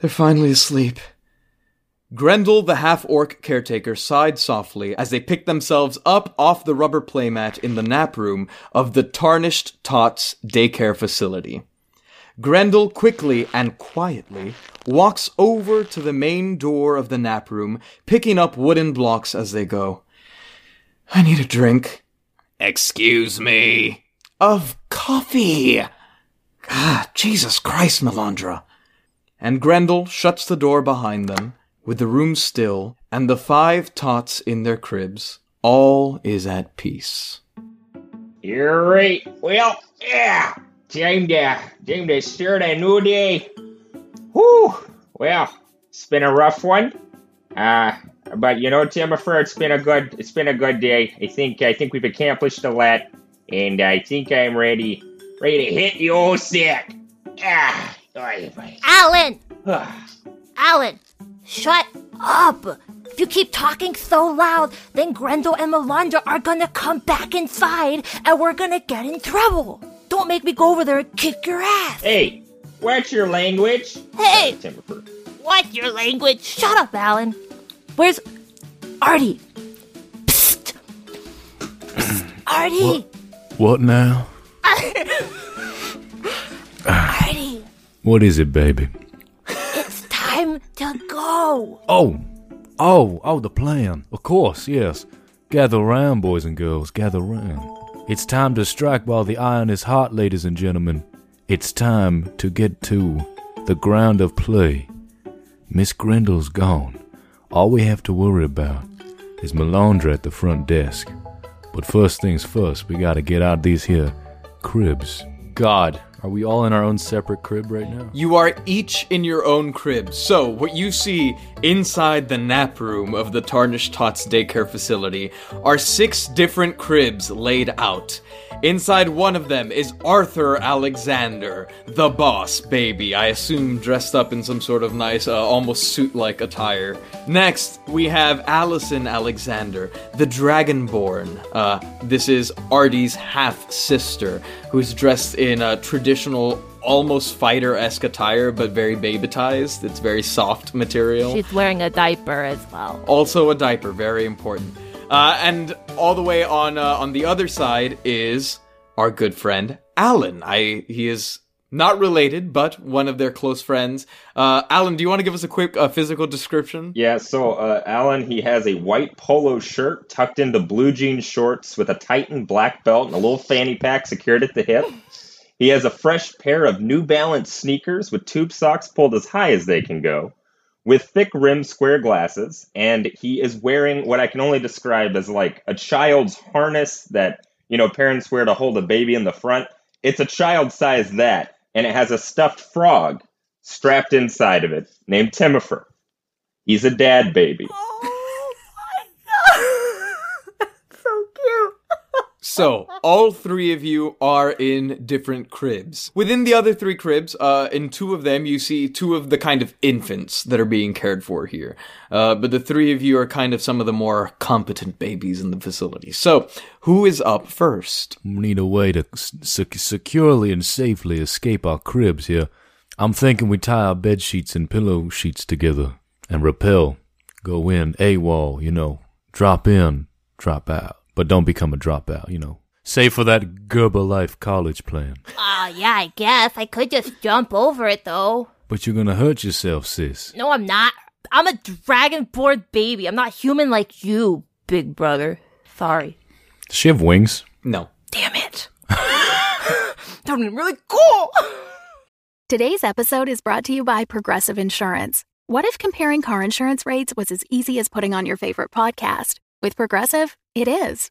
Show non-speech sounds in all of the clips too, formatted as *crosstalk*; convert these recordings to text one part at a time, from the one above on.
They're finally asleep. Grendel, the half orc caretaker, sighed softly as they picked themselves up off the rubber playmat in the nap room of the Tarnished Tots daycare facility. Grendel quickly and quietly walks over to the main door of the nap room, picking up wooden blocks as they go. I need a drink. Excuse me. Of coffee! Ah, Jesus Christ, Melandra. And Grendel shuts the door behind them, with the room still, and the five tots in their cribs. All is at peace. You're right. Well, yeah. Time to, time to start a new day. Whew. Well, it's been a rough one. Uh, but you know, Timifer, it's been a good, it's been a good day. I think, I think we've accomplished a lot, and I think I'm ready, ready to hit the old sack. Ah, oy vey. Alan! *sighs* Alan! Shut up! If you keep talking so loud, then Grendel and Melandra are gonna come back inside and we're gonna get in trouble. Don't make me go over there and kick your ass. Hey, watch your language. Hey! Timifer. What's your language? Shut up, Alan. Where's Artie? Psst. Psst. Artie! What now? What is it, baby? It's time to go. Oh, oh, oh, the plan. Of course, yes. Gather round, boys and girls, gather round. It's time to strike while the iron is hot, ladies and gentlemen. It's time to get to the ground of play. Miss Grendel's gone. All we have to worry about is Melandra at the front desk. But first things first, we gotta get out of these here cribs. God, are we all in our own separate crib right now? You are each in your own crib. So, what you see inside the nap room of the Tarnished Tots daycare facility are six different cribs laid out. Inside one of them is Arthur Alexander, the boss baby. I assume dressed up in some sort of nice, uh, almost suit like attire. Next, we have Allison Alexander, the Dragonborn. Uh, this is Artie's half sister, who's dressed in a traditional, almost fighter esque attire, but very babytized. It's very soft material. She's wearing a diaper as well. Also a diaper, very important. Uh, and all the way on uh, on the other side is our good friend Alan. I he is not related, but one of their close friends. Uh, Alan, do you want to give us a quick uh, physical description? Yeah, so uh, Alan, he has a white polo shirt tucked into blue jean shorts with a tightened black belt and a little fanny pack secured at the hip. He has a fresh pair of New Balance sneakers with tube socks pulled as high as they can go, with thick rimmed square glasses, and he is wearing what I can only describe as like a child's harness that, you know, parents wear to hold a baby in the front. It's a child size that, and it has a stuffed frog strapped inside of it named Timifer. He's a dad baby. Oh my god! so cute. So, all three of you are in different cribs. Within the other three cribs, uh, in two of them, you see two of the kind of infants that are being cared for here. Uh, but the three of you are kind of some of the more competent babies in the facility. So, who is up first? We need a way to sec- securely and safely escape our cribs here. I'm thinking we tie our bed sheets and pillow sheets together and rappel. Go in, AWOL, you know. Drop in, drop out. But don't become a dropout, you know. Save for that Gerber Life college plan. Ah, yeah, I guess. I could just jump over it though. But you're gonna hurt yourself, sis. No, I'm not. I'm a dragonborn baby. I'm not human like you, big brother. Sorry. Does she have wings? No. Damn it. *laughs* that would be really cool. Today's episode is brought to you by Progressive Insurance. What if comparing car insurance rates was as easy as putting on your favorite podcast? With Progressive, it is.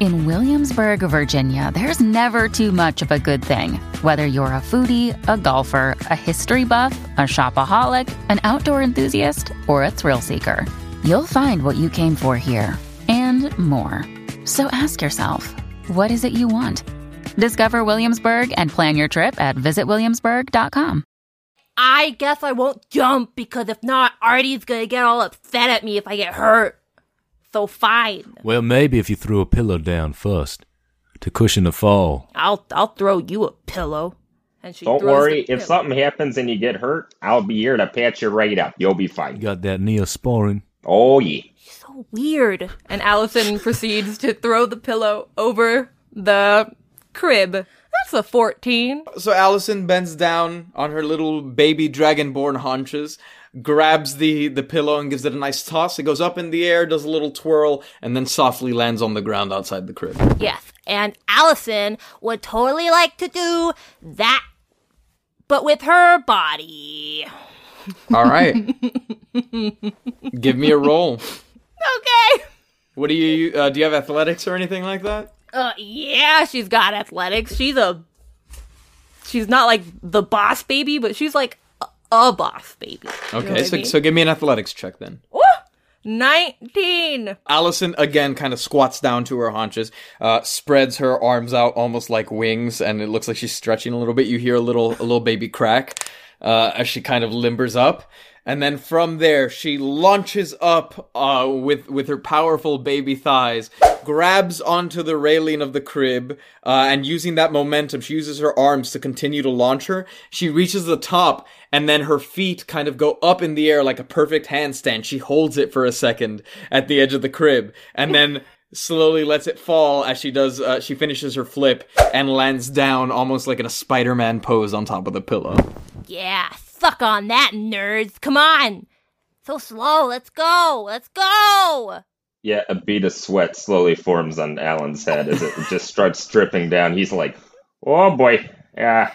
In Williamsburg, Virginia, there's never too much of a good thing. Whether you're a foodie, a golfer, a history buff, a shopaholic, an outdoor enthusiast, or a thrill seeker, you'll find what you came for here and more. So ask yourself, what is it you want? Discover Williamsburg and plan your trip at visitwilliamsburg.com. I guess I won't jump because if not, Artie's gonna get all upset at me if I get hurt. So fine. Well, maybe if you threw a pillow down first to cushion the fall. I'll I'll throw you a pillow. And she Don't worry, if pillow. something happens and you get hurt, I'll be here to patch you right up. You'll be You fine. got that neosporin. Oh yeah. so weird. And Allison *laughs* proceeds to throw the pillow over the crib. That's a 14. So Allison bends down on her little baby dragonborn haunches, grabs the, the pillow and gives it a nice toss. It goes up in the air, does a little twirl, and then softly lands on the ground outside the crib. Yes. And Allison would totally like to do that, but with her body. All right. *laughs* Give me a roll. Okay. What do you uh, do? You have athletics or anything like that? Uh, yeah, she's got athletics. She's a. She's not like the boss baby, but she's like a, boss baby. You know Okay, what I so mean? so give me an athletics check then. Woo! 19. Allison again kind of squats down to her haunches, uh, spreads her arms out almost like wings, and it looks like she's stretching a little bit. You hear a little a little baby crack uh, as she kind of limbers up, and then from there she launches up uh, with with her powerful baby thighs, grabs onto the railing of the crib, uh, and using that momentum, she uses her arms to continue to launch her. She reaches the top, and then her feet kind of go up in the air like a perfect handstand. She holds it for a second at the edge of the crib, and then slowly lets it fall as she does. Uh, she finishes her flip and lands down almost like in a Spider-Man pose on top of the pillow. Yeah, suck on that, nerds. Come on. So slow. Let's go. Let's go. Yeah, a bead of sweat slowly forms on Alan's head as it just starts dripping down. He's like, "Oh boy, yeah.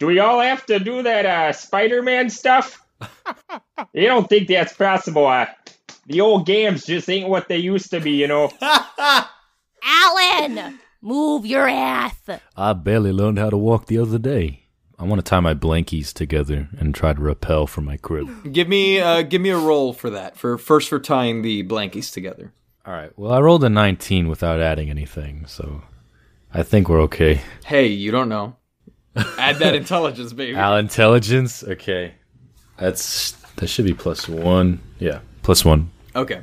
Do we all have to do that uh, Spider-Man stuff? *laughs* you don't think that's possible? Uh, the old games just ain't what they used to be, you know." *laughs* Alan, move your ass. I barely learned how to walk the other day. I want to tie my blankies together and try to rappel from my crib. *laughs* Give me, uh, give me a roll for that. For first for tying the blankies together. All right. Well, I rolled a 19 without adding anything, so I think we're okay. Hey, you don't know. Add that *laughs* intelligence, baby. Al intelligence. Okay. That's that should be plus one. Yeah, plus one. Okay.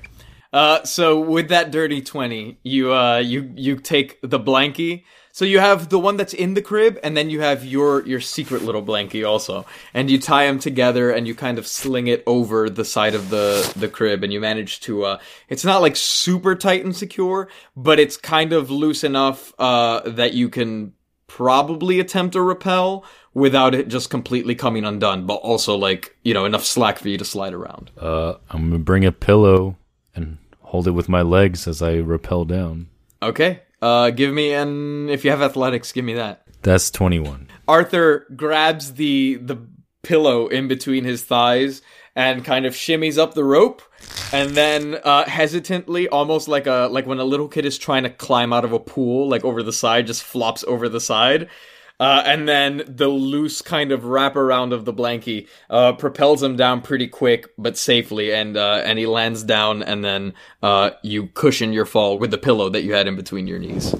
Uh, so with that dirty twenty, you uh, you you take the blankie. So you have the one that's in the crib, and then you have your your secret little blankie also, and you tie them together, and you kind of sling it over the side of the the crib, and you manage to. Uh, it's not like super tight and secure, but it's kind of loose enough uh, that you can probably attempt a repel without it just completely coming undone, but also like you know enough slack for you to slide around. Uh, I'm gonna bring a pillow and hold it with my legs as I rappel down. Okay. Uh, give me an if you have athletics, give me that. That's 21. Arthur grabs the the pillow in between his thighs and kind of shimmies up the rope, and then uh, hesitantly, almost like a like when a little kid is trying to climb out of a pool, like over the side, just flops over the side. Uh, and then the loose kind of wraparound of the blankie uh, propels him down pretty quick but safely, and uh, and he lands down, and then uh, you cushion your fall with the pillow that you had in between your knees.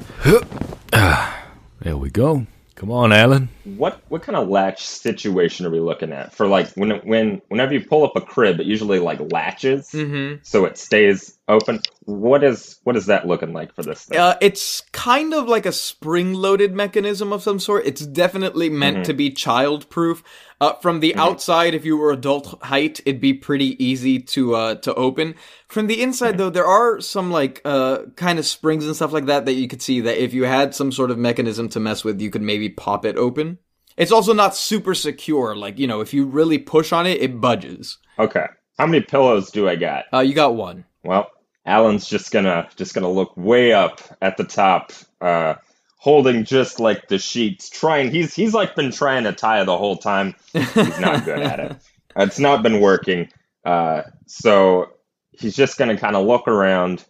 There we go. Come on, Alan. What what kind of latch situation are we looking at for like when when whenever you pull up a crib, it usually like latches, Mm-hmm. so it stays open. What is what is that looking like for this thing? Uh, it's kind of like a spring-loaded mechanism of some sort. It's definitely meant to be child-proof. Uh, from the outside, if you were adult height, it'd be pretty easy to uh, to open. From the inside, though, there are some like uh, kind of springs and stuff like that that you could see that if you had some sort of mechanism to mess with, you could maybe pop it open. It's also not super secure. Like you know, if you really push on it, it budges. Okay, how many pillows do I got? Uh, you got one. Well, Alan's just gonna just gonna look way up at the top, uh, holding just like the sheets, trying. He's he's like been trying to tie the whole time. He's not good at it. *laughs* It's not been working. Uh, so he's just gonna kind of look around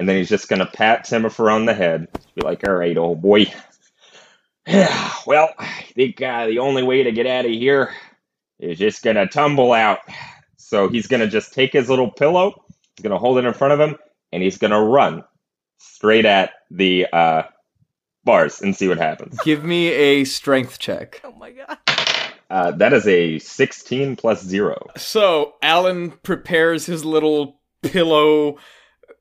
and then he's just gonna pat Timifer on the head. Be like, "All right, old boy. Yeah, *sighs* well, I think uh, the only way to get out of here is just gonna tumble out." So he's gonna just take his little pillow, he's gonna hold it in front of him, and he's gonna run straight at the uh, bars and see what happens. Give me a strength check. Oh my god. Uh, that is a 16 plus zero. So Alan prepares his little pillow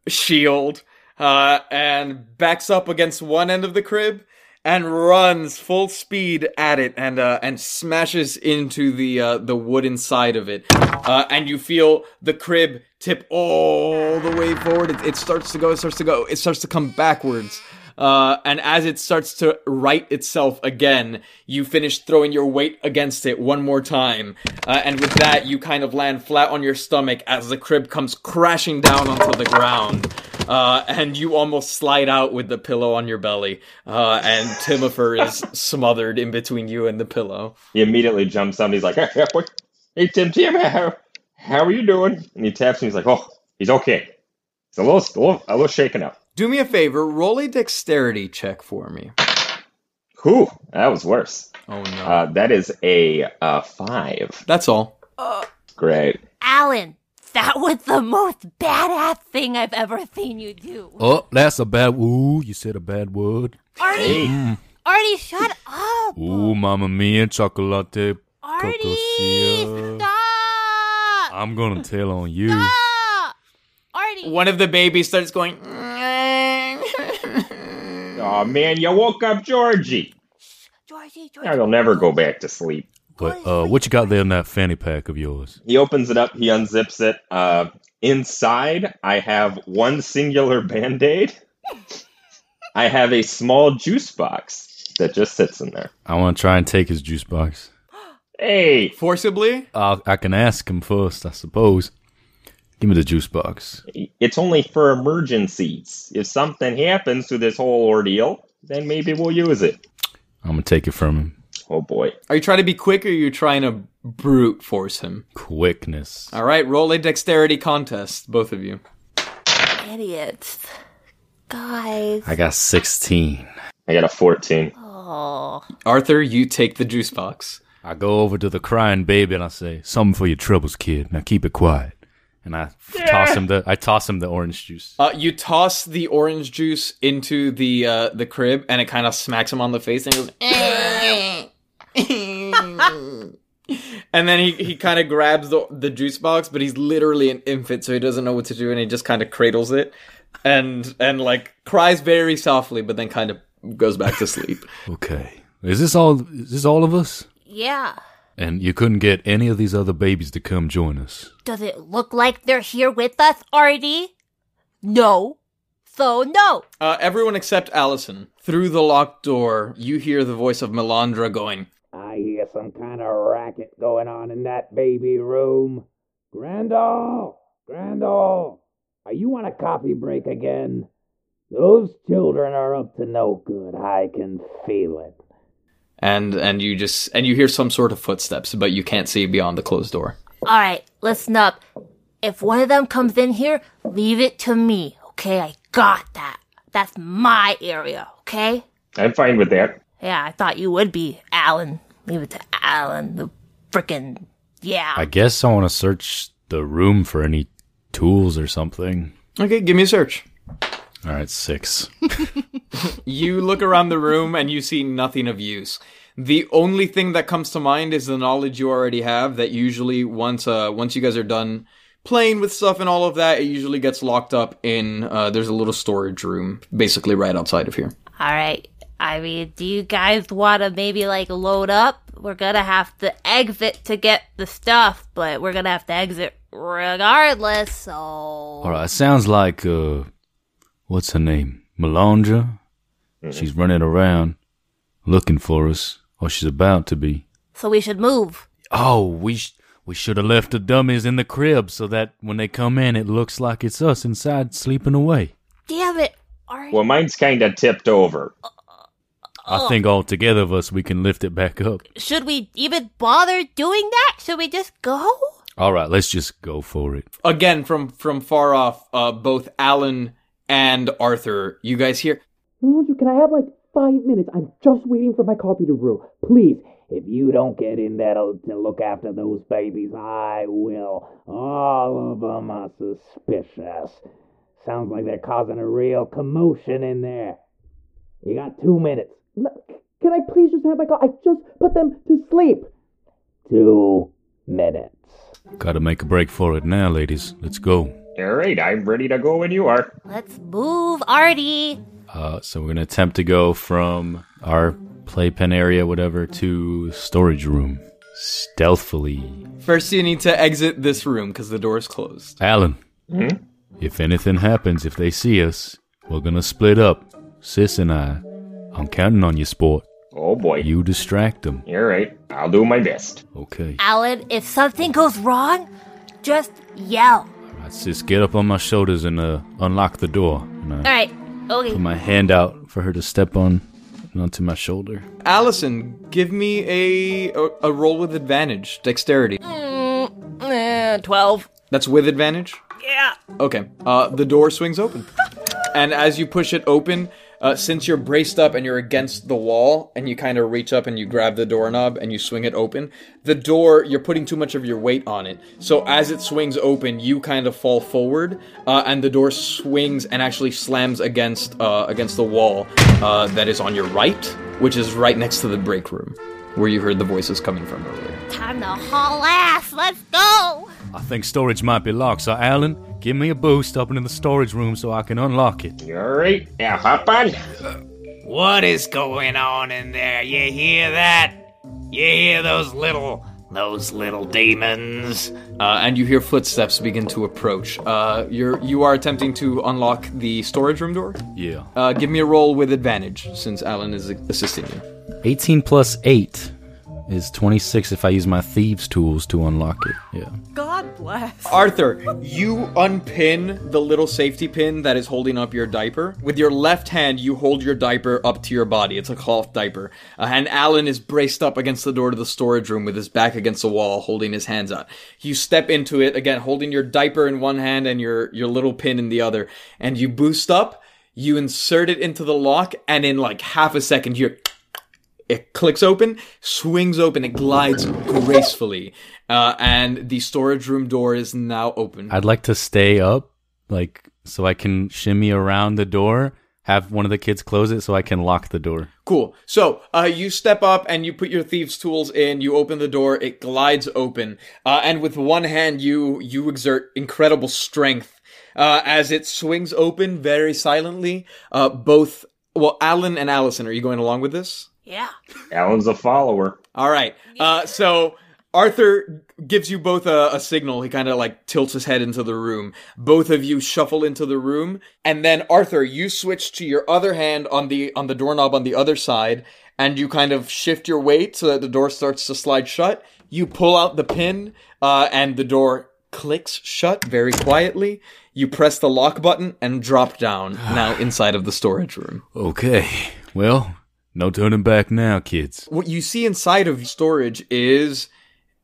shield uh, and backs up against one end of the crib and runs full speed at it and uh, and smashes into the uh, the wooden side of it. Uh, and you feel the crib tip all the way forward. It, it starts to go. It starts to go. It starts to come backwards. Uh, and as it starts to right itself again, you finish throwing your weight against it one more time. Uh, and with that, you kind of land flat on your stomach as the crib comes crashing down onto the ground. Uh, and you almost slide out with the pillow on your belly. Uh, and Timifer is *laughs* smothered in between you and the pillow. He immediately jumps up and he's like, "Hey, hey Tim, Tim, how, how are you doing?" And he taps him. He's like, "Oh, he's okay. He's a little, a little, a little shaken up." Do me a favor, roll a dexterity check for me. Whew, that was worse. Oh no. Uh, that is a uh, five. That's all. Great. Alan, that was the most badass thing I've ever seen you do. Oh, that's a bad. Ooh, you said a bad word. Artie, Hey, Artie, shut up. Ooh, mamma mia, chocolate. Artie, stop. I'm gonna tell on you. Stop. Artie. One of the babies starts going. Oh man, you woke up Georgie. Georgie, Now Georgie. you'll never go back to sleep. But uh, what you got there in that fanny pack of yours? He opens it up. He unzips it. Uh, inside, I have one singular band aid. I have a small juice box that just sits in there. I want to try and take his juice box. Hey, Forcibly? I'll, I can ask him first, I suppose. Give me the juice box. it's only for emergencies. If something happens to this whole ordeal, then maybe we'll use it. I'm gonna take it from him. Oh boy. Are you trying to be quick or are you trying to brute force him? Quickness. All right, roll a dexterity contest, both of you. Idiots. Guys. I got 16. I got a 14. Oh. Arthur, you take the juice box. I go over to the crying baby and I say, "Something for your troubles, kid. Now keep it quiet." And I toss him the I toss him the orange juice. Uh, you toss the orange juice into the uh, the crib, and it kind of smacks him on the face, and he goes. *laughs* and then he, he kind of grabs the the juice box, but he's literally an infant, so he doesn't know what to do, and he just kind of cradles it, and and like cries very softly, but then kind of goes back to sleep. *laughs* Okay. Is this all is this all of us? Yeah. And you couldn't get any of these other babies to come join us. Does it look like they're here with us, Artie? No. So no. Uh, everyone except Allison. Through the locked door, you hear the voice of Melandra going. I hear some kind of racket going on in that baby room. Grandall! Grandall! Are you on a coffee break again? Those children are up to no good. I can feel it. And and you just and you hear some sort of footsteps, but you can't see beyond the closed door. All right, listen up. If one of them comes in here, leave it to me, okay? I got that. That's my area, okay? I'm fine with that. Yeah, I thought you would be, Alan. Leave it to Alan, the frickin' yeah. I guess I want to search the room for any tools or something. Okay, give me a search. All right, 6. *laughs* You look around the room and you see nothing of use. The only thing that comes to mind is the knowledge you already have. That usually once uh once you guys are done playing with stuff and all of that, it usually gets locked up in. Uh, there's a little storage room, basically right outside of here. All right. I mean, do you guys want to maybe like load up? We're gonna have to exit to get the stuff, but we're gonna have to exit regardless. So All right, sounds like uh what's her name? Melandra. Mm-hmm. She's running around looking for us, or she's about to be. so we should move. Oh, we sh- we should have left the dummies in the crib so that when they come in, it looks like it's us inside sleeping away. Damn it! Are Well, mine's kind of tipped over. I uh, uh. think all together of us we can lift it back up. should we even bother doing that? Should we just go? All right, let's just go for it. Again, from from far off, uh, both Alan and Arthur, you guys hear. Andrew, can I have like five minutes? I'm just waiting for my coffee to brew. Please. If you don't get in there to, to look after those babies, I will. All of them are suspicious. Sounds like they're causing a real commotion in there. You got two minutes. Can I please just have my coffee? I just put them to sleep. Two minutes. Gotta make a break for it now, ladies. Let's go. All right, I'm ready to go when you are. Let's move, Artie. Uh, so we're gonna attempt to go from our playpen area, whatever, to storage room stealthily. First, you need to exit this room because the door is closed. Alan, Hmm? if anything happens, if they see us, we're gonna split up. Sis and I. I'm counting on you, sport. Oh boy. You distract them. All right, I'll do my best. Okay. Alan, if something goes wrong, just yell. Alright, sis, get up on my shoulders and uh, unlock the door. And I All right. Okay. put my hand out for her to step on and onto my shoulder. Allison, give me a, a a roll with advantage, dexterity. Mm, eh, Twelve. That's with advantage. Yeah. Okay. Uh, the door swings open, and as you push it open, uh, since you're braced up and you're against the wall, and you kind of reach up and you grab the doorknob and you swing it open, the door you're putting too much of your weight on it. So as it swings open, you kind of fall forward, uh, and the door swings and actually slams against uh, against the wall uh, that is on your right, which is right next to the break room, where you heard the voices coming from earlier. Time to haul ass. Let's go. I think storage might be locked, so Alan, give me a boost up into the storage room so I can unlock it. All right, now hop on. What is going on in there? You hear that? You hear those little, those little demons? Uh, and you hear footsteps begin to approach. Uh, you're you are attempting to unlock the storage room door. Yeah. Uh, give me a roll with advantage since Alan is assisting you. 18 plus 8 is 26 if I use my thieves' tools to unlock it. Yeah. God bless. Arthur, you unpin the little safety pin that is holding up your diaper. With your left hand, you hold your diaper up to your body. It's a cloth diaper. Uh, and Alan is braced up against the door to the storage room with his back against the wall, holding his hands out. You step into it, again, holding your diaper in one hand and your, your little pin in the other. And you boost up, you insert it into the lock, and in like half a second, you're it clicks open, swings open, it glides gracefully, uh, and the storage room door is now open. I'd like to stay up, like, so I can shimmy around the door, have one of the kids close it so I can lock the door. Cool. So, uh, you step up and you put your thieves' tools in. You open the door. It glides open, uh, and with one hand, you you exert incredible strength uh, as it swings open very silently. Uh, both, well, Alan and Allison, are you going along with this? Yeah. Alan's a follower. All right. Uh, so Arthur gives you both a, a signal. He kind of like tilts his head into the room. Both of you shuffle into the room, and then Arthur, you switch to your other hand on the on the doorknob on the other side, and you kind of shift your weight so that the door starts to slide shut. You pull out the pin, uh, and the door clicks shut very quietly. You press the lock button and drop down. *sighs* now inside of the storage room. Okay. Well, no turning back now, kids. What you see inside of storage is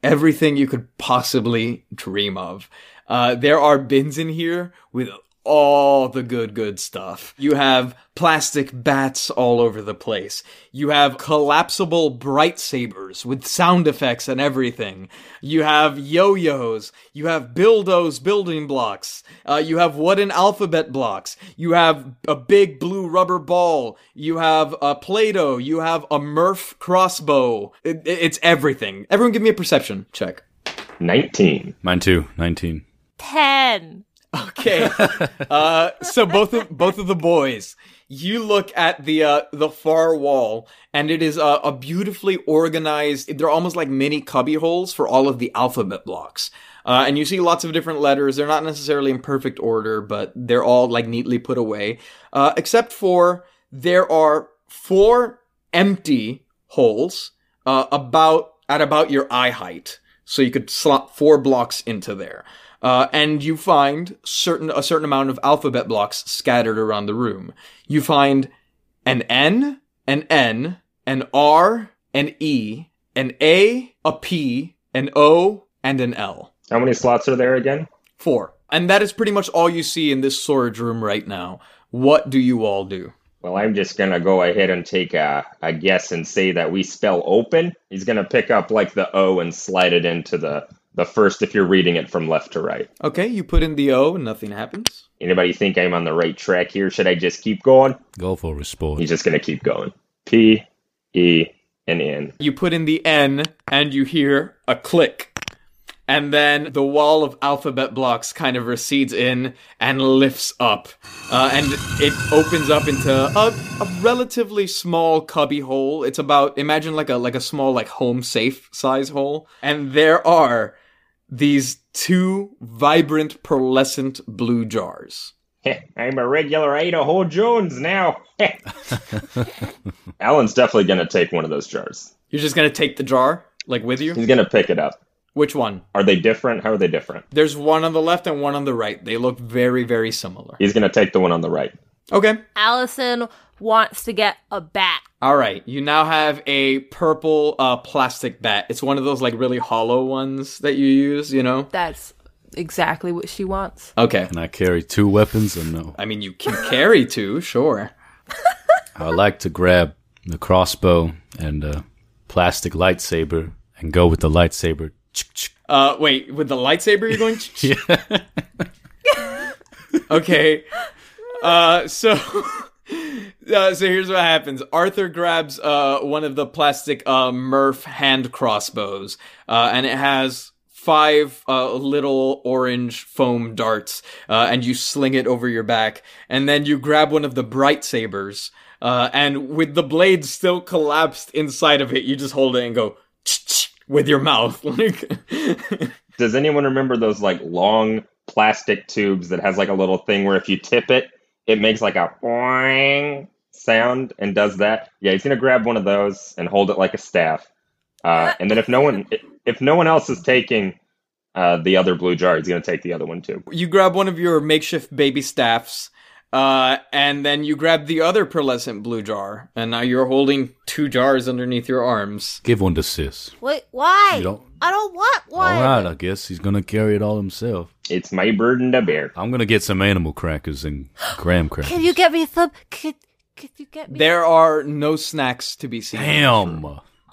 everything you could possibly dream of. Uh, there are bins in here with all the good, good stuff. You have plastic bats all over the place. You have collapsible bright sabers with sound effects and everything. You have yo-yos. You have buildos building blocks. Uh, you have wooden alphabet blocks. You have a big blue rubber ball. You have a Play-Doh. You have a Murph crossbow. It- it's everything. Everyone give me a perception check. 19. Mine too, 19. Ten. Okay. uh, so both of both of the boys, you look at the uh, the far wall, and it is a beautifully organized. They're almost like mini cubby holes for all of the alphabet blocks. Uh, and you see lots of different letters. They're not necessarily in perfect order, but they're all like neatly put away. Uh, except for there are four empty holes uh, about at about your eye height, so you could slot four blocks into there. Uh, and you find certain a certain amount of alphabet blocks scattered around the room. You find an N, an N, an R, an E, an A, a P, an O, and an L. How many slots are there again? Four. And that is pretty much all you see in this storage room right now. What do you all do? Well, I'm just gonna go ahead and take a, a guess and say that we spell open. He's gonna pick up like the O and slide it into the the first if you're reading it from left to right. Okay, you put in the O and nothing happens. Anybody think I'm on the right track here? Should I just keep going? Go for it, sport. He's just gonna keep going. P E and N. You put in the N and you hear a click. And then the wall of alphabet blocks kind of recedes in and lifts up. Uh, and it opens up into a, a relatively small cubby hole. It's about, imagine like a, like a small, like home safe size hole. And there are these two vibrant pearlescent blue jars. *laughs* I'm a regular Idaho Jones now. *laughs* Alan's definitely gonna take one of those jars. You're just gonna take the jar, like with you? He's gonna pick it up. Which one? Are they different? How are they different? There's one on the left and one on the right. They look very, very similar. He's gonna take the one on the right. Okay. Allison wants to get a bat. All right. You now have a purple uh, plastic bat. It's one of those like really hollow ones that you use, you know? That's exactly what she wants. Okay. Can I carry two weapons or no? I mean, you can carry two, sure. *laughs* I like to grab the crossbow and a plastic lightsaber and go with the lightsaber. Uh, wait, with the lightsaber you're going? *laughs* yeah. *laughs* okay. Uh, so. Uh, so here's what happens. Arthur grabs uh, one of the plastic uh, Murph hand crossbows, uh, and it has five uh, little orange foam darts, uh, and you sling it over your back. And then you grab one of the bright sabers, and with the blade still collapsed inside of it, you just hold it and go with your mouth. *laughs* *laughs* Does anyone remember those like long plastic tubes that has like a little thing where if you tip it, it makes like a boing sound and does that? Yeah, he's gonna grab one of those and hold it like a staff. Uh, and then if no one if no one else is taking uh, the other blue jar, he's gonna take the other one too. You grab one of your makeshift baby staffs, uh, and then you grab the other pearlescent blue jar, and now you're holding two jars underneath your arms. Give one to Sis. Wait, why? You don't- I don't want one. All right, I guess he's gonna carry it all himself. It's my burden to bear. I'm gonna get some animal crackers and *gasps* graham crackers. Can you get me some? Can, can you get me? There are no snacks to be seen. Damn.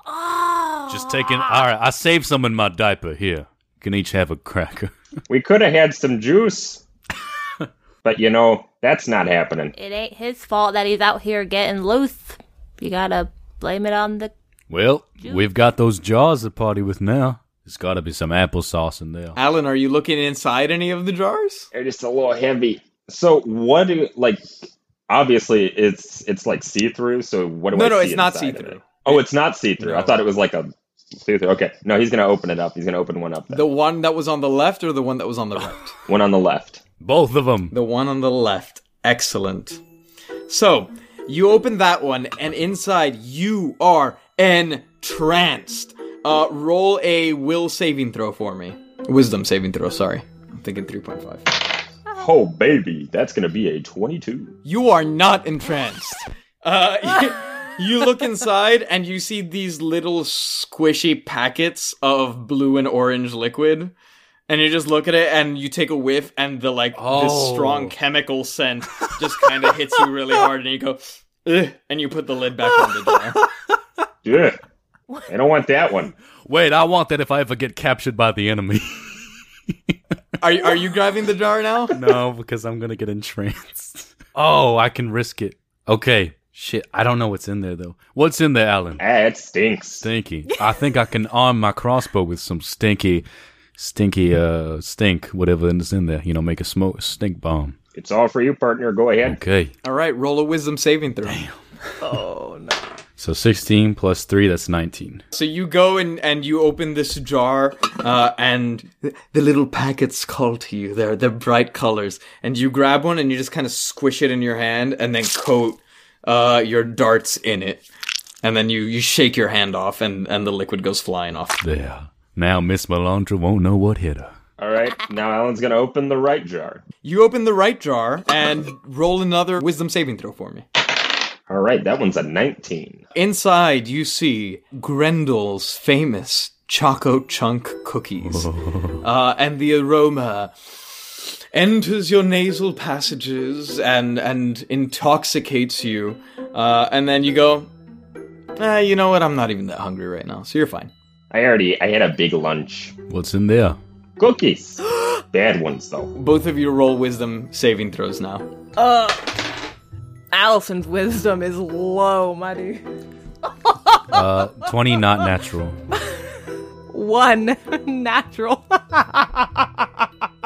Oh. Just taking. All right, I saved some in my diaper. Here, you can each have a cracker. We could have had some juice, but you know that's not happening. It ain't his fault that he's out here getting loose. You gotta blame it on the. Well, we've got those jars to party with now. There's got to be some applesauce in there. Alan, are you looking inside any of the jars? They're just a little heavy. So what do like? Obviously, it's it's like see through. So what do No, I no, see it's not see-through. it? Oh, it's not see through. I thought it was like a see through. Okay, no, he's gonna open it up. He's gonna open one up. Then. The one that was on the left or the one that was on the right? One on the left. Both of them. The one on the left. Excellent. So, you open that one, and inside you are entranced. Uh, roll a will saving throw for me. Wisdom saving throw, sorry. I'm thinking 3.5. Oh baby, that's gonna be a twenty-two. You are not entranced. Uh, *laughs* you look inside and you see these little squishy packets of blue and orange liquid. And you just look at it and you take a whiff and the like this Oh. strong chemical scent just kind of hits you really hard and you go Ugh, and you put the lid back on the jar. *laughs* Yeah, I don't want that one. Wait, I want that if I ever get captured by the enemy. *laughs* Are you, are you grabbing the jar now? *laughs* no, because I'm gonna get entranced. Oh, I can risk it. Okay. Shit, I don't know what's in there though. What's in there, Alan? Ah, it stinks. Stinky. I think I can arm my crossbow with some stinky, stinky, uh, stink, whatever is in there. You know, make a smoke stink bomb. It's all for you, partner. Go ahead. Okay. All right, roll a wisdom saving throw. Damn. *laughs* Oh no. So 16 plus 3, that's 19. So you go and, and you open this jar, uh, and th- the little packets call to you. They're they're bright colors, and you grab one and you just kind of squish it in your hand, and then coat uh, your darts in it, and then you, you shake your hand off, and, and the liquid goes flying off. There. Now Miss Melandra won't know what hit her. All right, now Alan's gonna open the right jar. You open the right jar and roll another wisdom saving throw for me. All right, that one's a nineteen. Inside, you see Grendel's famous Choco Chunk cookies. *laughs* uh, and the aroma enters your nasal passages and and intoxicates you, uh, and then you go, ah, you know what? I'm not even that hungry right now, so you're fine. I already I had a big lunch. What's in there? Cookies. *gasps* Bad ones though. Both of you roll wisdom saving throws now. Uh, Allison's wisdom is low, my dude. *laughs* Uh, 20 not natural. *laughs* One *laughs* natural.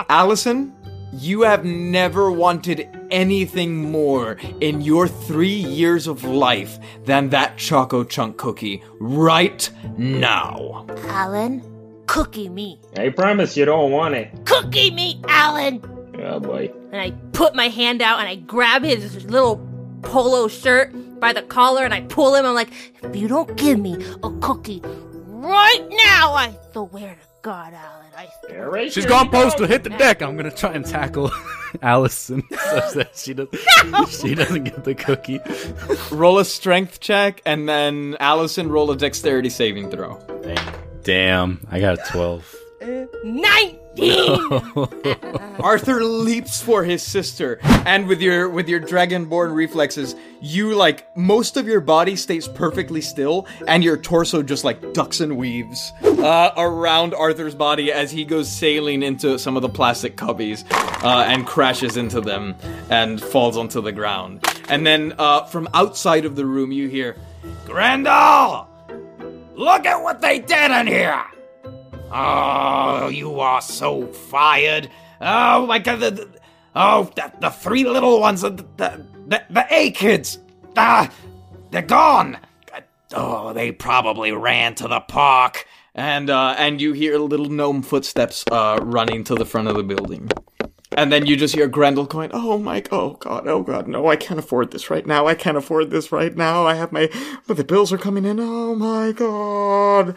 Allison, you have never wanted anything more in your three years of life than that Choco Chunk cookie right now. Alan, cookie me. I promise you don't want it. Cookie me, Alan! Oh boy. And I put my hand out and I grab his little polo shirt by the collar and I pull him. I'm like, if you don't give me a cookie right now, I swear to God, Alan, I Yeah, right She's there gone you post to hit the deck. I'm gonna try and tackle *laughs* Allison *laughs* such that she doesn't *laughs* she doesn't get the cookie. Roll a strength check, and then Allison roll a dexterity saving throw. Damn, I got a 12. 19! *laughs* Arthur leaps for his sister, and with your with your dragonborn reflexes, you like most of your body stays perfectly still, and your torso just like ducks and weaves uh, around Arthur's body as he goes sailing into some of the plastic cubbies uh, and crashes into them and falls onto the ground. And then uh, from outside of the room, you hear, Grendel! Look at what they did in here! Oh, you are so fired. Oh my god, the, the- oh, the, the three little ones, the, the, the, the A kids, ah, they're gone. Oh, they probably ran to the park. and uh, and you hear little gnome footsteps uh, running to the front of the building. And then you just hear Grendel going, "Oh my, oh god, oh god, no, I can't afford this right now. I can't afford this right now. I have my, but the bills are coming in. Oh my god!"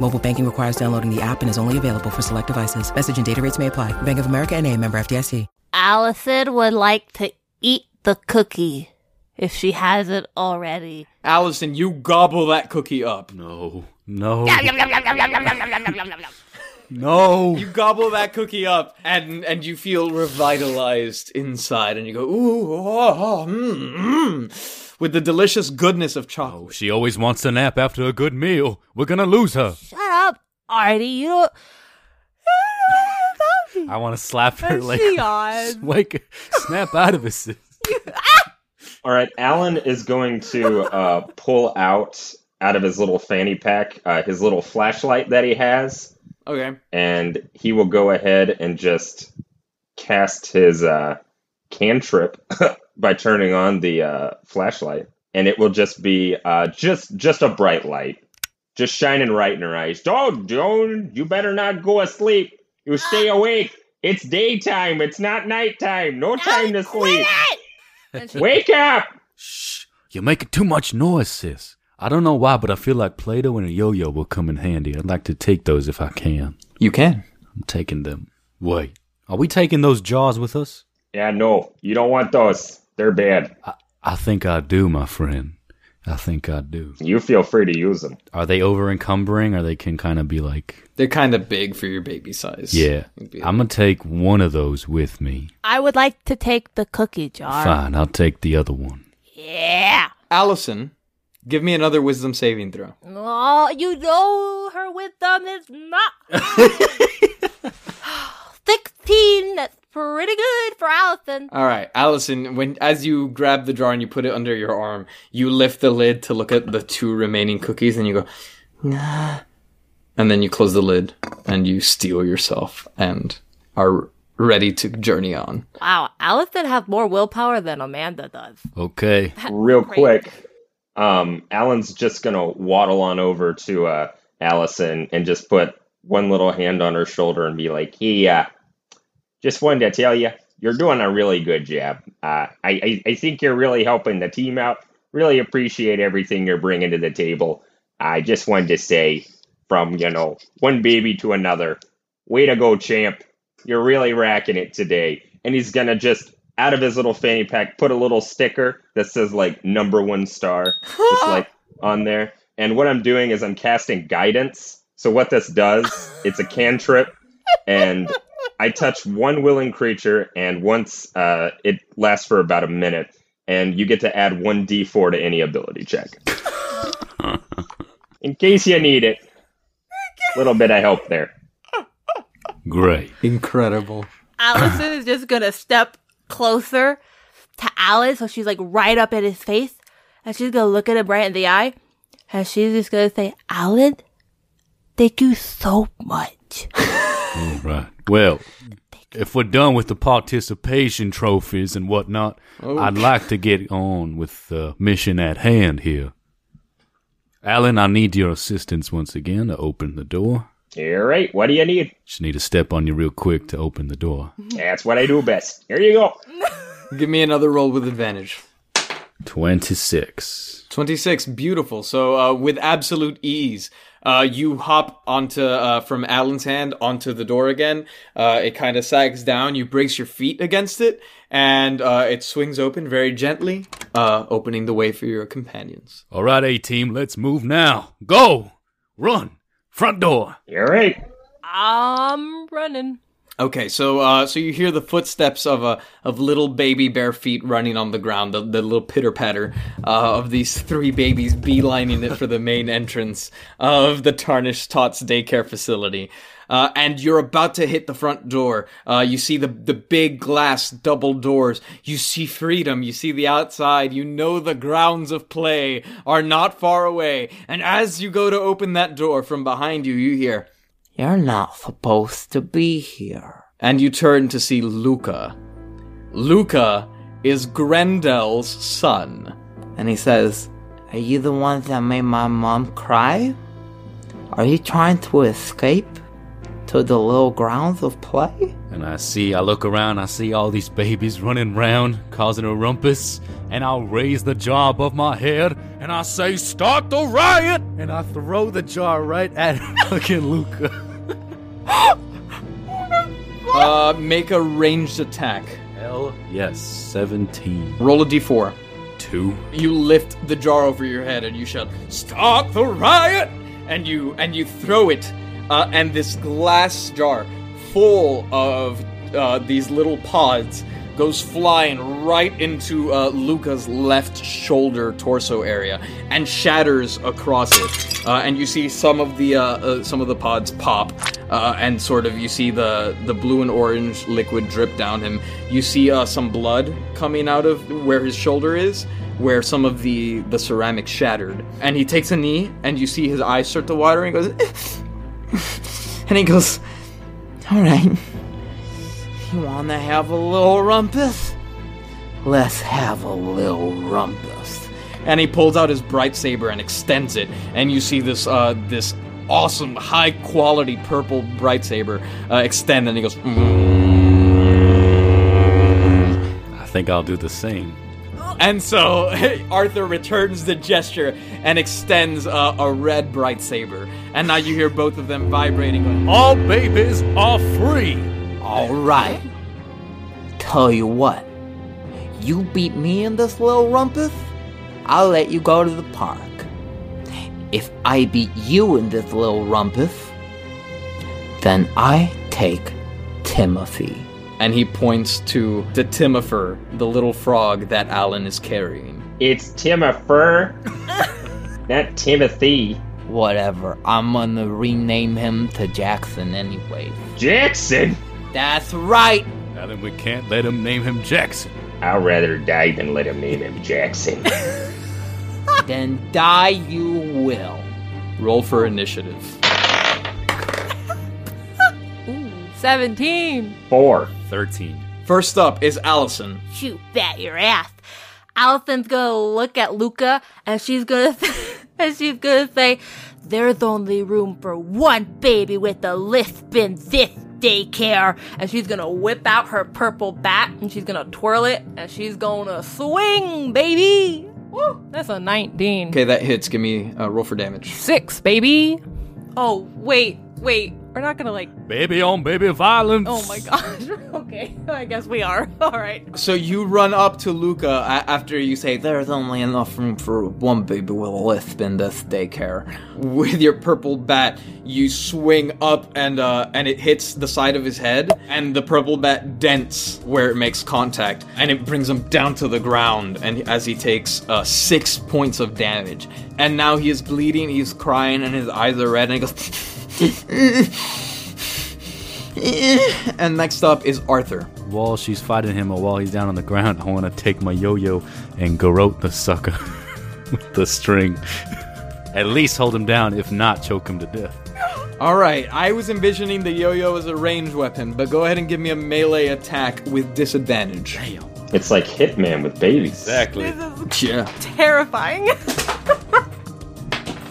Mobile banking requires downloading the app and is only available for select devices. Message and data rates may apply. Bank of America and a member FDIC. Allison would like to eat the cookie if she hasn't already. Allison, you gobble that cookie up. No, no, no. You gobble that cookie up, and and you feel revitalized inside, and you go, ooh, oh, oh, mm, mm, with the delicious goodness of chocolate. She always wants a nap after a good meal. We're gonna lose her. Shut up, Artie. You don't. I want to slap her And like she on. wake, her- snap out of this. *laughs* All right, Alan is going to uh, pull out out of his little fanny pack uh, his little flashlight that he has, Okay. and he will go ahead and just cast his uh, cantrip *laughs* by turning on the uh, flashlight, and it will just be uh, just just a bright light, just shining right in her eyes. Don't, don't, you better not go asleep. You stay awake. It's daytime. It's not nighttime. No time to sleep. *laughs* Wake up. Shh, you're making too much noise, sis. I don't know why, but I feel like Play-Doh and a yo-yo will come in handy. I'd like to take those if I can. You can. I'm taking them. Wait, are we taking those jars with us? Yeah, no, you don't want those. They're bad. I, I think I do, my friend. I think I do. You feel free to use them. Are they over encumbering or they can kind of be like, They're kind of big for your baby size. yeah, It'd I'm going to take one of those with me. I would like to take the cookie jar. Fine, I'll take the other one. Yeah. Allison, give me another wisdom saving throw. Oh, you know her wisdom is not. *laughs* 16, that's pretty good for Allison. All right, Allison. When as you grab the jar and you put it under your arm, you lift the lid to look at the two remaining cookies, and you go, nah. And then you close the lid and you steel yourself and are ready to journey on. Wow, Allison has more willpower than Amanda does. Okay. Real quick, um, Alan's just gonna waddle on over to uh, Allison and just put one little hand on her shoulder and be like, "Hey, uh, just wanted to tell you, you're doing a really good job. Uh, I, I I think you're really helping the team out. Really appreciate everything you're bringing to the table. I just wanted to say, from you know one baby to another, way to go, champ. You're really racking it today. And he's gonna just out of his little fanny pack put a little sticker that says like number one star, just *laughs* like on there. And what I'm doing is I'm casting guidance. So what this does, *laughs* it's a cantrip, and I touch one willing creature, and once uh, it lasts for about a minute, and you get to add one d4 to any ability check. *laughs* In case you need it. Little bit of help there. Great. Incredible. Allison is just gonna step closer to Alan, so she's like right up at his face, and she's gonna look at him right in the eye, and she's just gonna say, "Alan, thank you so much." All right. Well, if we're done with the participation trophies and whatnot, oh. I'd like to get on with the mission at hand here. Alan, I need your assistance once again to open the door. All right, what do you need? Just need to step on you real quick to open the door. That's what I do best. Here you go. *laughs* Give me another roll with advantage. 26. 26 beautiful so uh, with absolute ease uh, you hop onto uh, from alan's hand onto the door again uh, it kind of sags down you brace your feet against it and uh, it swings open very gently uh, opening the way for your companions All right, A team, let's move now. Go! Run! Front door! All right. I'm running. Okay, so uh, so you hear the footsteps of a of little baby bare feet running on the ground, the, the little pitter patter uh, of these three babies beelining it for the main entrance of the Tarnished Tots daycare facility. Uh, and you're about to hit the front door. Uh, you see the the big glass double doors. You see freedom. You see the outside. You know the grounds of play are not far away. And as you go to open that door from behind you, you hear. You're not supposed to be here. and you turn to see Luca. Luca is Grendel's son. And he says, Are you the one that made my mom cry? Are you trying to escape to the little grounds of play? And I see, I look around, I see all these babies running round, causing a rumpus, and I'll raise the jar above my head, and I say, Start the riot! And I throw the jar right at *laughs* fucking Luca. *gasps* Uh, make a ranged attack. Hell yes, 17. Roll a d4. Two. You lift the jar over your head and you shout, "Stop the riot!" And you and you throw it, uh, and this glass jar full of uh, these little pods goes flying right into uh, Luca's left shoulder torso area and shatters across it. Uh, and you see some of the uh, uh, some of the pods pop, uh, and sort of you see the the blue and orange liquid drip down him. You see uh, some blood coming out of where his shoulder is, where some of the the ceramic shattered. And he takes a knee, and you see his eyes start to water, and he goes, *laughs* and he goes, All right. You wanna have a little rumpus? Let's have a little rumpus. and he pulls out his bright saber and extends it, and you see this uh, this awesome high quality purple bright saber uh, extend, and he goes. I think I'll do the same. And so *laughs* Arthur returns the gesture and extends uh, a red bright saber, and now you hear both of them vibrating. Going, All babies are free! All right. Tell you what. You beat me in this little rumpus, I'll let you go to the park. If I beat you in this little rumpus, then I take Timothy. and he points to the Timifer, the little frog that Alan is carrying. It's Timifer, *laughs* not Timothy. Whatever, I'm gonna rename him to Jackson anyway. Jackson? That's right! Now then, we can't let him name him Jackson. I'd rather die than let him name him Jackson. *laughs* then die you will. Roll for initiative. *laughs* 17. Four. 13. First up is Allison. You bet your ass. Allison's gonna look at Luca and she's gonna *laughs* and she's gonna say, "There's only room for one baby with a lisp in this daycare." And she's gonna whip out her purple bat and she's gonna twirl it and she's gonna swing, baby. Woo, that's a 19. Okay, that hits. Give me a roll for damage. Six, baby. Oh, wait, wait. We're not gonna like. Baby on baby violence. Oh my gosh. *laughs* okay, *laughs* I guess we are. *laughs* All right. So you run up to Luca after you say, There's only enough room for one baby with a lisp in this daycare. With your purple bat, you swing up and uh, and it hits the side of his head, and the purple bat dents where it makes contact, and it brings him down to the ground. And as he takes uh, six points of damage, and now he is bleeding, he's crying, and his eyes are red, and he goes. *laughs* and next up is Arthur. While she's fighting him or while he's down on the ground, I want to take my yo-yo and garrote the sucker *laughs* with the string. *laughs* At least hold him down, if not, choke him to death. All right, I was envisioning the yo-yo as a ranged weapon, but go ahead and give me a melee attack with disadvantage. It's like Hitman with babies. Exactly. Yeah. Terrifying.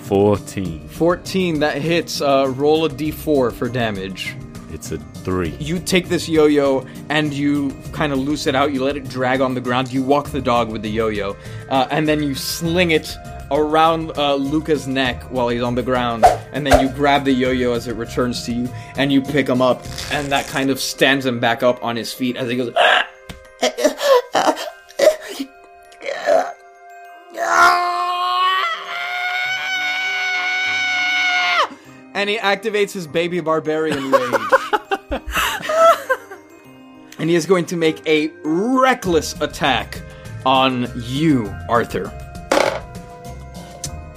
14. 14, that hits. Uh, roll a d4 for damage. It's a 3. You take this yo-yo and you kind of loose it out. You let it drag on the ground. You walk the dog with the yo-yo, uh, and then you sling it around uh, Luca's neck while he's on the ground, and then you grab the yo-yo as it returns to you, and you pick him up, and that kind of stands him back up on his feet as he goes. And he activates his baby barbarian *laughs* rage. and he is going to make a reckless attack on you, Arthur.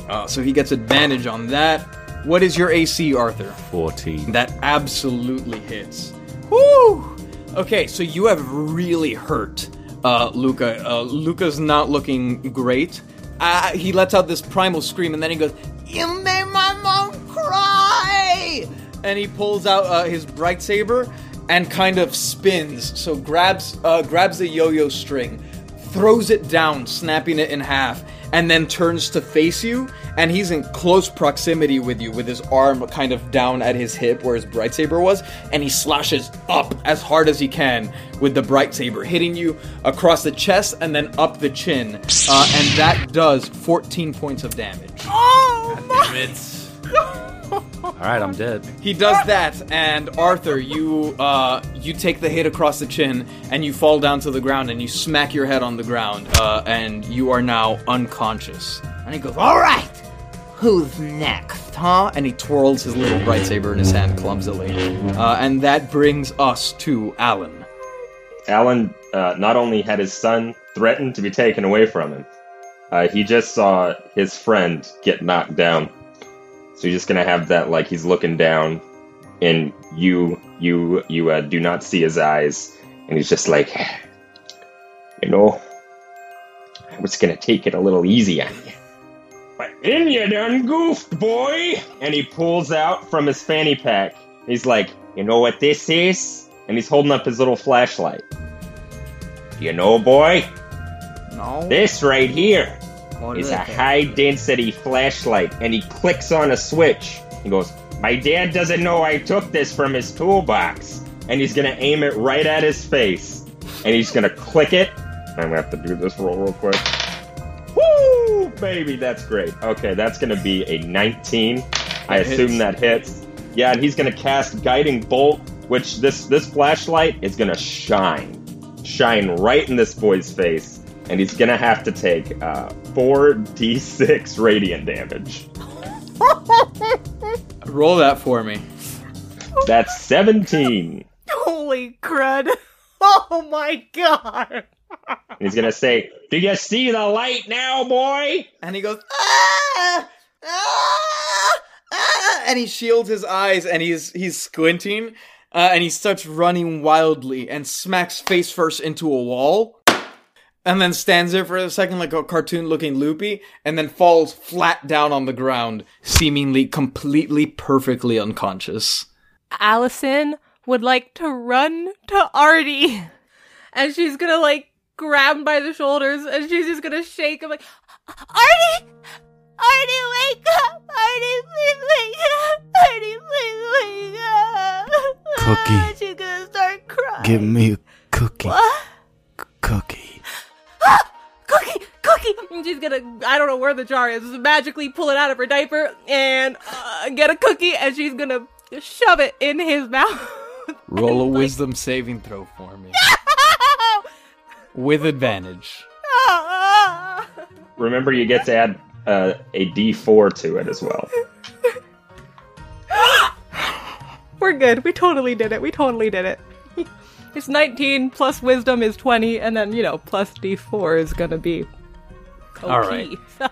Uh, so he gets advantage on that. What is your AC, Arthur? 14. That absolutely hits. Woo! Okay, so you have really hurt uh, Luca. Uh, Luca's not looking great. Uh, he lets out this primal scream and then he goes, You made my mom cry! And he pulls out uh, his bright saber and kind of spins. So grabs uh, grabs the yo-yo string, throws it down, snapping it in half, and then turns to face you. And he's in close proximity with you, with his arm kind of down at his hip where his bright saber was, and he slashes up as hard as he can with the bright saber, hitting you across the chest and then up the chin. Uh, and that does 14 points of damage. Oh my! *laughs* All right, I'm dead. He does that, and Arthur, you uh, you take the hit across the chin, and you fall down to the ground, and you smack your head on the ground, uh, and you are now unconscious. And he goes, "All right, who's next, huh?" And he twirls his little bright saber in his hand clumsily, uh, and that brings us to Alan. Alan uh, not only had his son threatened to be taken away from him, uh, he just saw his friend get knocked down. So he's just gonna have that like he's looking down, and you you you uh, do not see his eyes, and he's just like, you know, I was gonna take it a little easy on you. But then you done goofed, boy! And he pulls out from his fanny pack. He's like, you know what this is? And he's holding up his little flashlight. You know, boy? No. This right here Is a high density flashlight, and he clicks on a switch. He goes, My dad doesn't know I took this from his toolbox. And he's gonna aim it right at his face. And he's gonna click it. I'm gonna have to do this roll real quick. Woo! Baby, that's great. Okay, that's gonna be a 19. I assume hits. that hits. Yeah, and he's gonna cast Guiding Bolt, which this this flashlight is gonna shine. Shine right in this boy's face. And he's gonna have to take uh, 4d6 radiant damage. *laughs* Roll that for me. That's 17. Holy crud! *laughs* Oh my god! He's gonna say, Do you see the light now, boy? And he goes, ah, ah, ah, and he shields his eyes and he's he's squinting uh, and he starts running wildly and smacks face first into a wall. And then stands there for a second like a cartoon looking loopy, and then falls flat down on the ground, seemingly completely perfectly unconscious. Allison would like to run to Artie. *laughs* And she's gonna like grab him by the shoulders and she's just gonna shake him like Artie! Artie, wake up! Artie, please wake up! Artie, please wake up! Cookie. *laughs* She's gonna start crying. Give me a cookie. What? Cookie. *gasps* Cookie! Cookie! And she's gonna, I don't know where the jar is, magically pull it out of her diaper and uh, get a cookie and she's gonna shove it in his *laughs* mouth. Roll a wisdom saving throw for me. *laughs* With advantage. *laughs* Remember, you get to add uh, a D4 to it as well. *gasps* We're good. We totally did it. We totally did it. It's 19 plus wisdom is 20, and then, you know, plus d4 is gonna be. OP. All right. So, *laughs*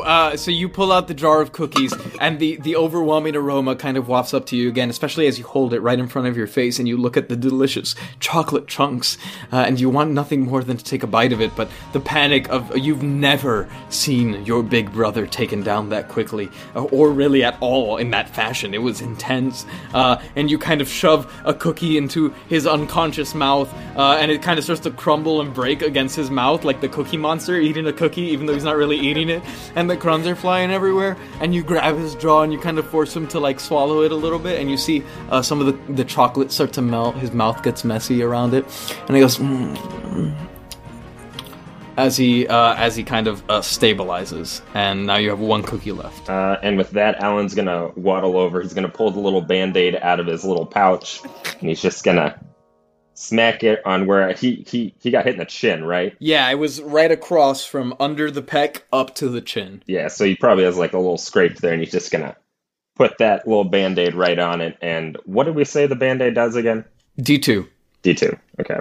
uh, so you pull out the jar of cookies, and the the overwhelming aroma kind of wafts up to you again, especially as you hold it right in front of your face, and you look at the delicious chocolate chunks, uh, and you want nothing more than to take a bite of it. But the panic of you've never seen your big brother taken down that quickly, uh, or really at all in that fashion. It was intense, uh, and you kind of shove a cookie into his unconscious mouth, uh, and it kind of starts to crumble and break against his mouth, like the Cookie Monster eating a cookie, even though he's not really eating it, and the crumbs are flying everywhere. And you grab his jaw and you kind of force him to like swallow it a little bit, and you see uh, some of the the chocolate start to melt. His mouth gets messy around it, and he goes. "Mm." As he uh, as he kind of uh, stabilizes, and now you have one cookie left. Uh, and with that, Alan's gonna waddle over. He's gonna pull the little band aid out of his little pouch, and he's just gonna smack it on where he, he, he got hit in the chin, right? Yeah, it was right across from under the pec up to the chin. Yeah, so he probably has like a little scrape there, and he's just gonna put that little band aid right on it. And what did we say the band aid does again? D2. D2. Okay.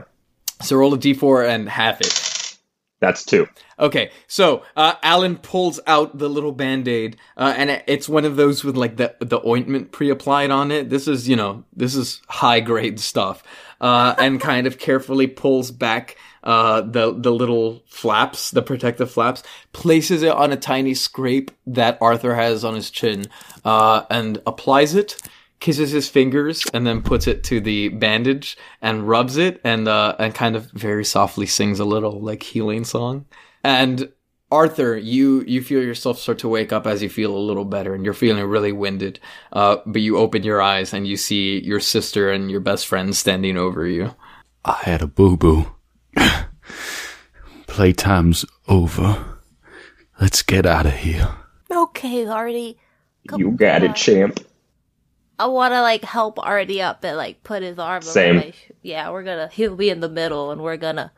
So roll a D4 and half it. That's two. Okay, so uh, Alan pulls out the little band aid, uh, and it's one of those with like the the ointment pre applied on it. This is you know this is high grade stuff, uh, and kind of carefully pulls back uh, the the little flaps, the protective flaps, places it on a tiny scrape that Arthur has on his chin, uh, and applies it kisses his fingers and then puts it to the bandage and rubs it and uh and kind of very softly sings a little like healing song. And Arthur, you you feel yourself start to wake up as you feel a little better, and you're feeling really winded. Uh, but you open your eyes and you see your sister and your best friend standing over you. I had a boo boo. *laughs* Playtime's over. Let's get out of here. Okay, Artie. You got it, champ. I want to like help Artie up and like put his arm. Same. Over my sh- yeah, we're gonna. He'll be in the middle, and we're gonna.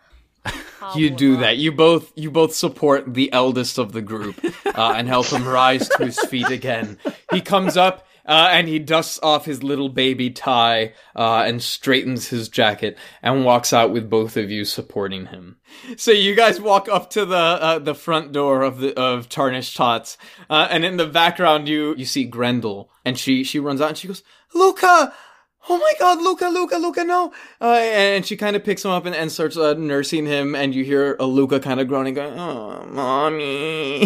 You do that. You both you both support the eldest of the group *laughs* uh, and help him rise to his feet again. He comes up uh, and he dusts off his little baby tie uh, and straightens his jacket and walks out with both of you supporting him. So you guys walk up to the uh, the front door of the of Tarnished Tots, uh, and in the background you you see Grendel, and she she runs out and she goes, "Luca." Oh my god, Luca, Luca, Luca, no. Uh, and she kind of picks him up and, and starts uh, nursing him, and you hear a Luca kind of groaning, going, oh, mommy.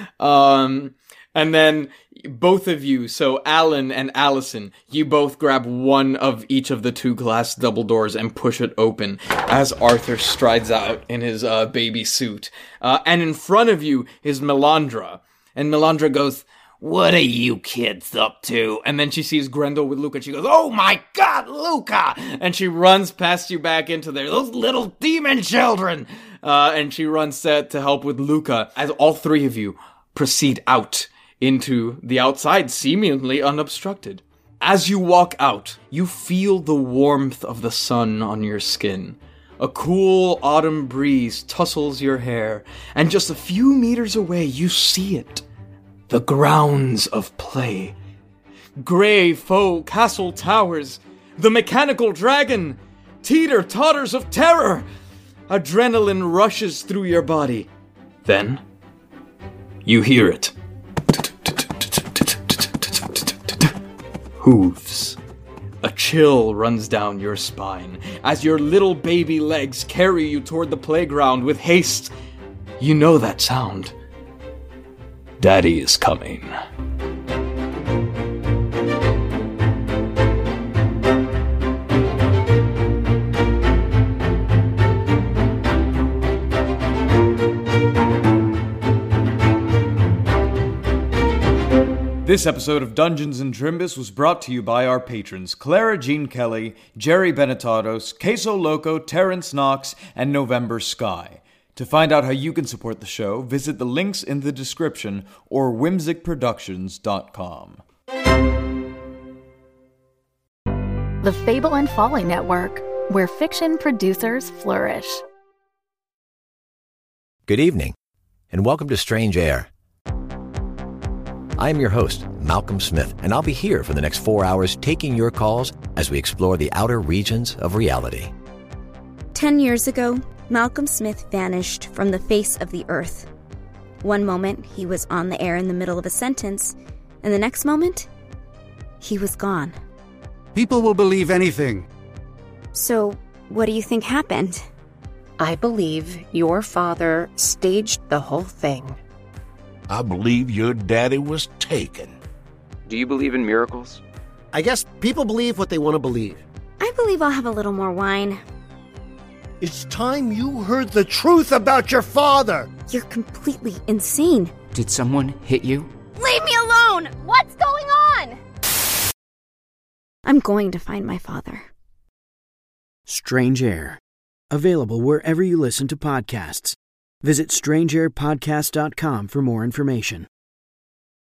*laughs* um, and then both of you, so Alan and Allison, you both grab one of each of the two glass double doors and push it open as Arthur strides out in his uh, baby suit. Uh, and in front of you is Melandra. And Melandra goes, what are you kids up to? And then she sees Grendel with Luca. She goes, Oh my god, Luca! And she runs past you back into there. Those little demon children! Uh, and she runs set to help with Luca as all three of you proceed out into the outside, seemingly unobstructed. As you walk out, you feel the warmth of the sun on your skin. A cool autumn breeze tussles your hair, and just a few meters away, you see it the grounds of play. Grey faux castle towers, the mechanical dragon, teeter totters of terror. Adrenaline rushes through your body. Then, you hear it. Hooves. A chill runs down your spine as your little baby legs carry you toward the playground with haste. You know that sound. Daddy is coming. This episode of Dungeons and Drimbus was brought to you by our patrons Clara Jean Kelly, Jerry Benetatos, Queso Loco, Terrence Knox, and November Sky. To find out how you can support the show, visit the links in the description or whimsicproductions.com. The Fable and Folly Network, where fiction producers flourish. Good evening, and welcome to Strange Air. I am your host, Malcolm Smith, and I'll be here for the next four hours taking your calls as we explore the outer regions of reality. Ten years ago, Malcolm Smith vanished from the face of the earth. One moment, he was on the air in the middle of a sentence, and the next moment, he was gone. People will believe anything. So, what do you think happened? I believe your father staged the whole thing. I believe your daddy was taken. Do you believe in miracles? I guess people believe what they want to believe. I believe I'll have a little more wine. It's time you heard the truth about your father. You're completely insane. Did someone hit you? Leave me alone! What's going on? I'm going to find my father. Strange Air. Available wherever you listen to podcasts. Visit strangeairpodcast.com for more information.